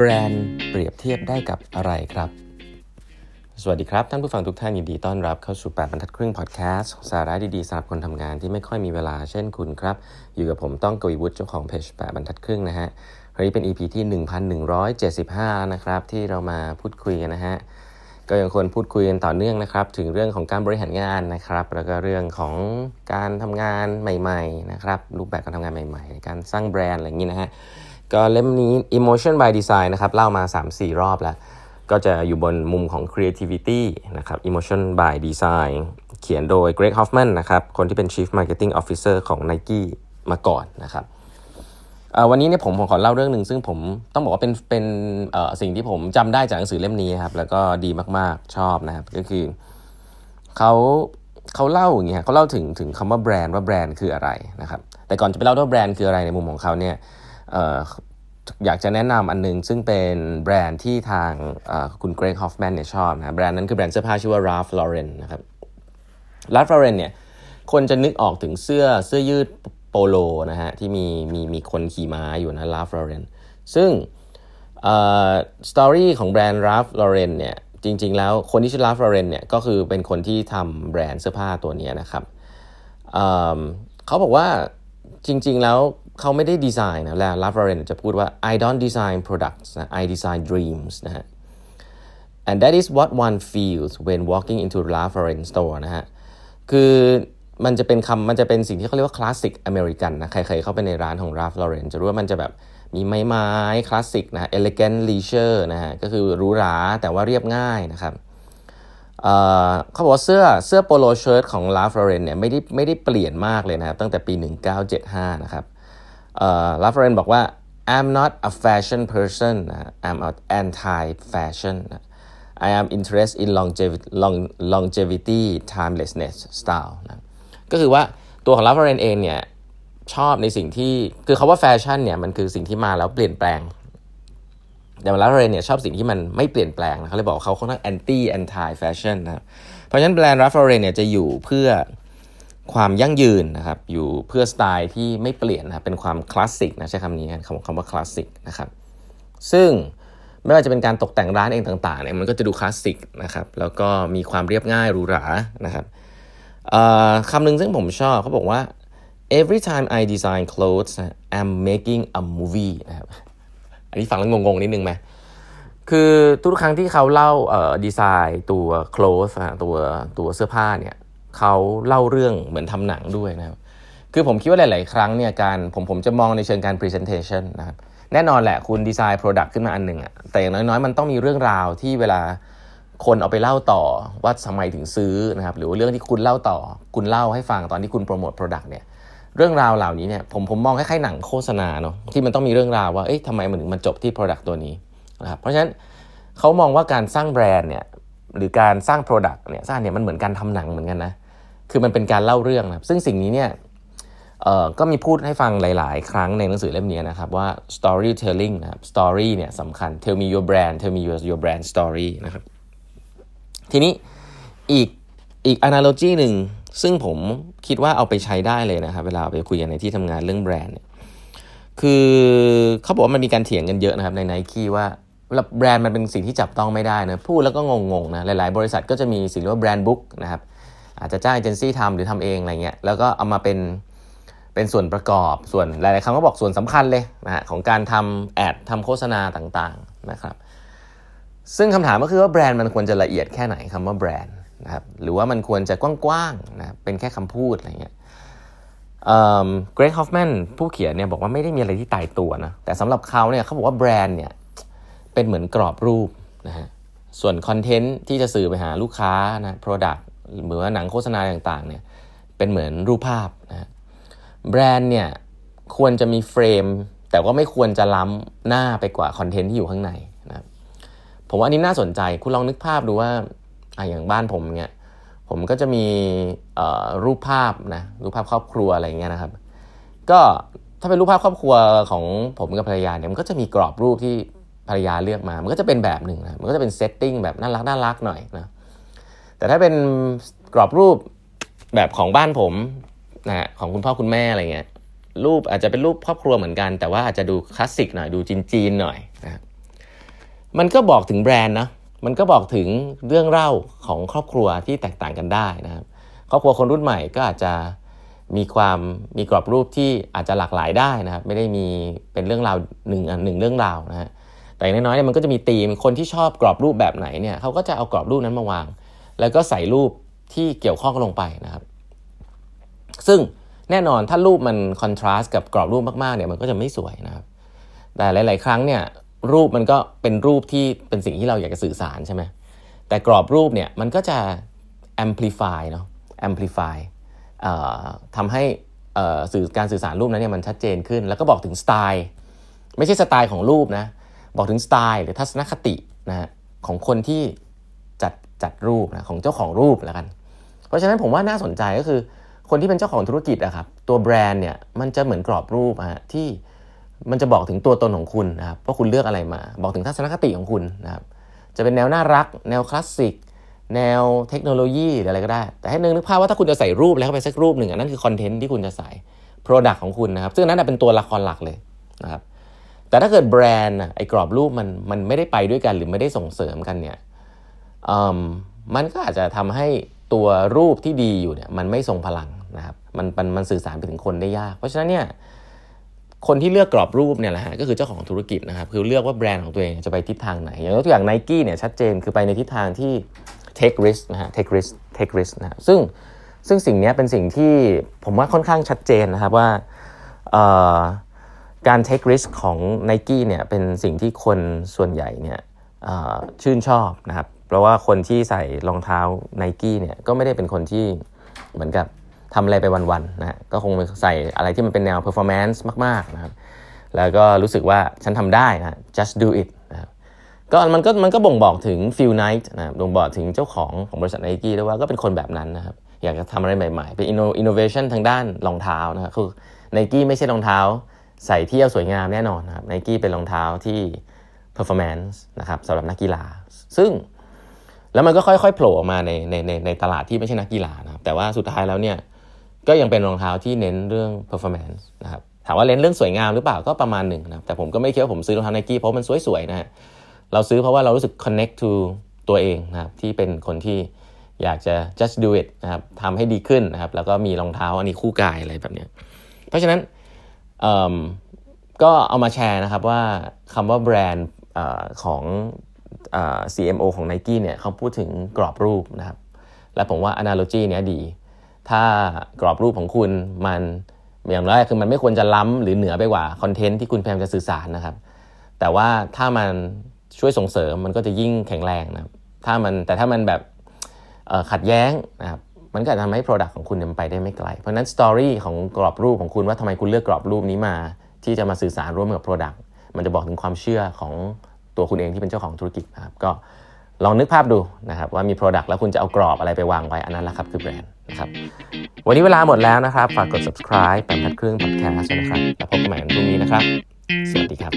แบรนด์เปรียบเทียบได้กับอะไรครับ สวัสดีครับ ท่านผู้ฟังทุกท่านยินดีต้อนรับเข้าสู่ 8บรรทัดครึ่งพอดแคสต์สาระดีๆสำหรับคนทำงานที่ไม่ค่อยมีเวลาเช่นคุณครับ อยู่กับผมต้องกวีวุฒิเจ้าของเพจ8บรรทัดครึ่งนะฮะวันนี้เป็น EP ที่ 1175 นะครับที่เรามาพูดคุยกันนะฮะก็ยังควรพูดคุยกันต่อเนื่องนะครับ ถึงเรื่องของการบริหารงานนะครับ แล้วก็เรื่องของการทำงานใหม่ ๆ นะครับ รูปแบบการทำงานใหม่ ๆ การสร้างแบรนด์อะไรอย่างนี้นะฮะ ก็เล่มนี้ Emotion by Design นะครับเล่ามา 3-4 รอบแล้ว ก็จะอยู่บนมุมของ creativity นะครับ Emotion by Design เขียนโดย Greg Hoffman นะครับ คนที่เป็น Chief Marketing Officer ของ Nike มาก่อนนะครับวันนี้เนี่ยผมผมขอเล่าเรื่องหนึ่งซึ่งผมต้องบอกว่าเป็นเป็นสิ่งที่ผมจำได้จากหนังสือเล่มนี้ครับ แล้วก็ดีมากๆชอบนะครับ ก็คือเขาเขาเล่าอย่างเงี้ยเขาเล่าถึงถึงคำว่าแบรนด์ว่าแบรนด์คืออะไรนะครับ แต่ก่อนจะไปเล่าว่าแบรนด์คืออะไรในมุมของเขาเนี่ย อยากจะแนะนำอันนึง ซึ่งเป็นแบรนด์ที่ทางคุณ Greg Hoffman เนี่ยชอบนะแบรนด์นั้นคือแบรนด์เสื้อผ้าชื่อว่า Ralph Lauren นะครับ Ralph Lauren เนี่ยคนจะนึกออกถึงเสื้อเสื้อยืดโปโลนะฮะที่มีมีมีคนขี่ม้าอยู่นะ Ralph Lauren ซึ่ง story ของแบรนด์ Ralph Lauren เนี่ยจริง ๆ แล้วคนที่ชื่อ Ralph Lauren เนี่ยก็คือเป็นคนที่ทำแบรนด์เสื้อผ้าตัวนี้นะครับเขาบอกว่าจริง ๆ แล้ว เขาไม่ได้ดีไซน์นะแล้ว Ralph Lauren จะพูดว่า I don't design products นะ I design dreams นะฮะ and that is what one feels when walking into Ralph Lauren store นะฮะ คือมันจะเป็นคำมันจะเป็นสิ่งที่เขาเรียกว่า classic American นะ ใครๆเข้าไปในร้านของ Ralph Lauren จะรู้ว่ามันจะแบบมีไม้ไม้คลาสสิกนะฮะ elegant leisure นะฮะ ก็คือหรูหราแต่ว่าเรียบง่ายนะครับเขาบอกว่าเสื้อเสื้อโปโลเชิ้ตของ Ralph Lauren เนี่ยไม่ได้ไม่ได้เปลี่ยนมากเลยนะครับ ตั้งแต่ปี 1975 นะครับ Ralph Lauren บอกว่า I'm not a fashion person I'm an anti fashion I am interested in longevity longevity timelessness style นะก็คือว่าตัวของ Ralph Lauren เองเนี่ยชอบในสิ่งที่คือคำว่าแฟชั่นเนี่ยมันคือสิ่งที่มาแล้วเปลี่ยนแปลงแต่ Ralph Lauren เนี่ยชอบสิ่งที่มันไม่เปลี่ยนแปลงนะเขาเลยบอกเขาค่อนข้าง anti anti fashion นะเพราะฉะนั้นแบรนด์ Ralph Lauren เนี่ยจะอยู่เพื่อ ความยั่งยืนนะครับอยู่เพื่อสไตล์ที่ไม่เปลี่ยนนะเป็นความคลาสสิกนะใช้คำนี้คำคำว่าคลาสสิกนะครับซึ่งไม่ว่าจะเป็นการตกแต่งร้านเองต่างๆเนี่ยมันก็จะดูคลาสสิกนะครับแล้วก็มีความเรียบง่ายหรูหรานะครับคำหนึ่งซึ่งผมชอบเขาบอกว่า every time I design clothes I'm making a movie นะครับอันนี้ฟังแล้วงงๆนิดนึงไหมคือทุกครั้งที่เขาเล่าดีไซน์ตัว clothes ตัวตัวเสื้อผ้าเนี่ย เขาเล่าเรื่องเหมือนทำหนังด้วยนะครับ คือผมคิดว่าหลาย ๆ ครั้งเนี่ยการผมผมจะมองในเชิงการ presentation นะครับแน่นอนแหละคุณดีไซน์ product ขึ้นมาอันหนึ่งอะแต่อย่างน้อย ๆ มันต้องมีเรื่องราวที่เวลาคนเอาไปเล่าต่อว่าสมัยถึงซื้อนะครับหรือว่าเรื่องที่คุณเล่าต่อ คุณเล่าให้ฟังตอนที่คุณโปรโมท product เนี่ยเรื่องราวเหล่านี้เนี่ยผมผมมองคล้ายๆหนังโฆษณาเนาะที่มันต้องมีเรื่องราวว่าเอ๊ะทำไมมันถึงมาจบที่ product ตัวนี้นะครับเพราะฉะนั้นเขามองว่าการสร้างแบรนด์เนี่ย หรือการสร้าง product เนี่ยสร้างเนี่ยมันเหมือนการทำหนังเหมือนกันนะคือมันเป็นการเล่าเรื่องนะซึ่งสิ่งนี้เนี่ยก็มีพูดให้ฟังหลาย ๆ ครั้งในหนังสือเล่มนี้นะครับว่า storytelling นะครับ story เนี่ยสำคัญ tell me your brand tell me your your brand story นะครับทีนี้อีกอีก analogy หนึ่งซึ่งผมคิดว่าเอาไปใช้ได้เลยนะครับ เวลาไปคุยกันในที่ทำงานเรื่องแบรนด์เนี่ยคือเขาบอกว่ามันมีการเถียงกันเยอะนะครับในไนกี้ว่า แบรนด์มันเป็นสิ่งที่จับต้องไม่ได้นะพูดแล้วก็งงๆนะหลาย ๆ บริษัทก็จะมีสิ่งเรียกว่าแบรนด์บุ๊กนะครับอาจจะจ้างเอเจนซี่ทำหรือทำเองอะไรเงี้ยแล้วก็เอามาเป็นเป็นส่วนประกอบส่วนหลาย ๆครั้งก็บอกส่วนสำคัญเลยนะฮะของการทำแอดทำโฆษณาต่างๆนะครับซึ่งคำถามก็คือว่าแบรนด์มันควรจะละเอียดแค่ไหนคำว่าแบรนด์นะครับหรือว่ามันควรจะกว้างๆนะเป็นแค่คำพูดอะไรเงี้ย Greg Hoffman ผู้เขียนเนี่ยบอกว่าไม่ได้มีอะไรที่ตายตัวนะแต่สำหรับเขาเนี่ยเขาบอกว่าแบรนด์เนี่ย เป็นเหมือนกรอบรูปนะฮะส่วน content ที่จะสื่อไปหาลูกค้านะ Product หรือว่าหนังโฆษณาต่างๆเนี่ยเป็นเหมือนรูปภาพนะแบรนด์เนี่ยควรจะมี frame แต่ว่าไม่ควรจะล้ำหน้าไปกว่าคอนเทนต์ที่อยู่ข้างในนะผมว่าอันนี้น่าสนใจคุณลองนึกภาพดูว่าออย่างบ้านผมเนี่ยผมก็จะมีรูปภาพนะรูปภาพครอบครัวอะไรเงี้ยนะครับ ก็ถ้าเป็นรูปภาพครอบครัวของผมกับภรรยาเนี่ยมันก็จะมีกรอบรูปที่ ภรรยาเลือกมา มันก็จะเป็นแบบหนึ่งนะมันก็จะเป็นเซตติ้งแบบน่ารักน่ารักหน่อยนะแต่ถ้าเป็นกรอบรูปแบบของบ้านผมนะฮะของคุณพ่อคุณแม่อะไรเงี้ยรูปอาจจะเป็นรูปครอบครัวเหมือนกัน แต่ว่าอาจจะดูคลาสสิกหน่อยดูจีนๆหน่อยนะมันก็บอกถึงแบรนด์นะมันก็บอกถึงเรื่องเล่าของครอบครัวที่แตกต่างกันได้นะครับครอบครัวคนรุ่นใหม่ก็อาจจะมีความมีกรอบรูปที่อาจจะหลากหลายได้นะครับ ไม่ได้มีเป็นเรื่องราวหนึ่งหนึ่งเรื่องราวนะฮะ แต่น้อยๆเนี่ยมันก็จะมีธีมคนที่ชอบกรอบรูปแบบไหนเนี่ยเขาก็จะเอากรอบรูปนั้นมาวาง แล้วก็ใส่รูปที่เกี่ยวข้องลงไปนะครับ ซึ่งแน่นอนถ้ารูปมันคอนทราสต์กับกรอบรูปมากๆเนี่ยมันก็จะไม่สวยนะครับ แต่หลาย ๆ ครั้งเนี่ยรูปมันก็เป็นรูปที่เป็นสิ่งที่เราอยากจะสื่อสารใช่ไหมแต่กรอบรูปเนี่ยมันก็จะ amplify เนาะ amplify ทำให้สื่อการสื่อสารรูปนั้นเนี่ยมันชัดเจนขึ้น แล้วก็บอกถึงสไตล์ ไม่ใช่สไตล์ของรูปนะ บอกถึงสไตล์หรือทัศนคตินะของคนที่จัดจัดรูปนะของเจ้าของรูปแล้วกัน เพราะฉะนั้นผมว่าน่าสนใจก็คือ คนที่เป็นเจ้าของธุรกิจอะครับตัวแบรนด์เนี่ยมันจะเหมือนกรอบรูปอะที่มันจะบอกถึงตัวตนของคุณนะครับว่าคุณเลือกอะไรมา บอกถึงทัศนคติของคุณนะครับจะเป็นแนวน่ารัก แนวคลาสสิกแนวเทคโนโลยีหรืออะไรก็ได้ แต่ให้นึกนึกภาพว่าถ้าคุณจะใส่รูปแล้วเข้าไปสักรูปหนึ่งอันนั่นคือคอนเทนต์ที่คุณจะใส่ Product ของคุณนะครับ ซึ่งนั้นเป็นตัวละครหลักเลยนะครับ แต่ถ้าเกิดแบรนด์ไอ้กรอบรูปมันมันไม่ได้ไปด้วยกันหรือไม่ได้ส่งเสริมกันเนี่ยมันก็อาจจะทำให้ตัวรูปที่ดีอยู่เนี่ยมันไม่ทรงพลังนะครับมันมันมันสื่อสารไปถึงคนได้ยาก เพราะฉะนั้นเนี่ยคนที่เลือกกรอบรูปเนี่ยแหละฮะก็คือเจ้าของธุรกิจนะครับคือเลือกว่าแบรนด์ของตัวเองจะไปทิศทางไหน อย่างตัวอย่างไนกี้เนี่ยชัดเจนคือไปในทิศทางที่ take risk นะฮะ take risk take risk นะซึ่งซึ่งสิ่งนี้เป็นสิ่งที่ผมว่าค่อนข้างชัดเจนนะครับว่า การ take risk ของ n i กี้เนี่ยเป็นสิ่งที่คนส่วนใหญ่เนี่ยชื่นชอบนะครับ เพราะว่าคนที่ใส่รองเท้า n i กี้เนี่ยก็ไม่ได้เป็นคนที่เหมือนกับทำอะไรไปวันๆนะก็คงใส่อะไรที่มันเป็นแนว performance มากๆนะครับแล้วก็รู้สึกว่าฉันทำได้นะ just do it นะครับก็มันก็มันก็บ่งบอกถึง Phil Knight นะครับบ่งบอกถึงเจ้าของของบริษัทไนกี้ด้วยว่าก็เป็นคนแบบนั้นนะครับอยากจะทำอะไรใหม่ๆ เป็นอินโนเวชันทางด้านรองเท้านะครับคือไนกี้ไม่ใช่รองเท้า ใส่เที่ยวสวยงามแน่นอนนะครับไนกี้เป็นรองเท้าที่ performance นะครับสำหรับนักกีฬา ซึ่งแล้วมันก็ค่อยๆโผล่ออกมาในในในในตลาดที่ไม่ใช่นักกีฬานะครับแต่ว่าสุดท้ายแล้วเนี่ยก็ยังเป็นรองเท้าที่เน้นเรื่อง performance นะครับถามว่าเน้นเรื่องสวยงามหรือเปล่าก็ประมาณหนึ่งนะแต่ผมก็ไม่คิดว่าผมซื้อรองเท้าไนกี้เพราะมันสวยๆนะฮะเราซื้อเพราะว่าเรารู้สึก connect to ตัวเองนะครับที่เป็นคนที่อยากจะ just do it นะครับทำให้ดีขึ้นนะครับแล้วก็มีรองเท้าอันนี้คู่กายอะไรแบบนี้เพราะฉะนั้น ก็เอามาแชร์นะครับว่าคำว่าแบรนด์ของ CMO ของ n i กี้เนี่ยเขาพูดถึงกรอบรูปนะครับ และผมว่า analogy เนี้ยดี ถ้ากรอบรูปของคุณมันอย่างน้อยคือมันไม่ควรจะล้ำหรือเหนือไปกว่าคอนเทนต์ที่คุณพยายามจะสื่อสารนะครับ แต่ว่าถ้ามันช่วยส่งเสริมมันก็จะยิ่งแข็งแรงนะครับ ถ้ามันแต่ถ้ามันแบบขัดแย้งนะครับ มันก็จะทำให้ Product ของคุณมันไปได้ไม่ไกล เพราะนั้นสตอรี่ของกรอบรูปของคุณว่าทำไมคุณเลือกกรอบรูปนี้มา ที่จะมาสื่อสารร่วมกับ Product มันจะบอกถึงความเชื่อของตัวคุณเองที่เป็นเจ้าของธุรกิจนะครับก็ลองนึกภาพดูนะครับว่ามี Product แล้วคุณจะเอากรอบอะไรไปวางไว้อันนั้นแหละครับคือแบรนด์นะครับวันนี้เวลาหมดแล้วนะครับ ฝากกด subscribe แปมทัดครึ่ง podcast นะครับ แล้วพบกันใหม่วันพรุ่งนี้นะครับ สวัสดีครับ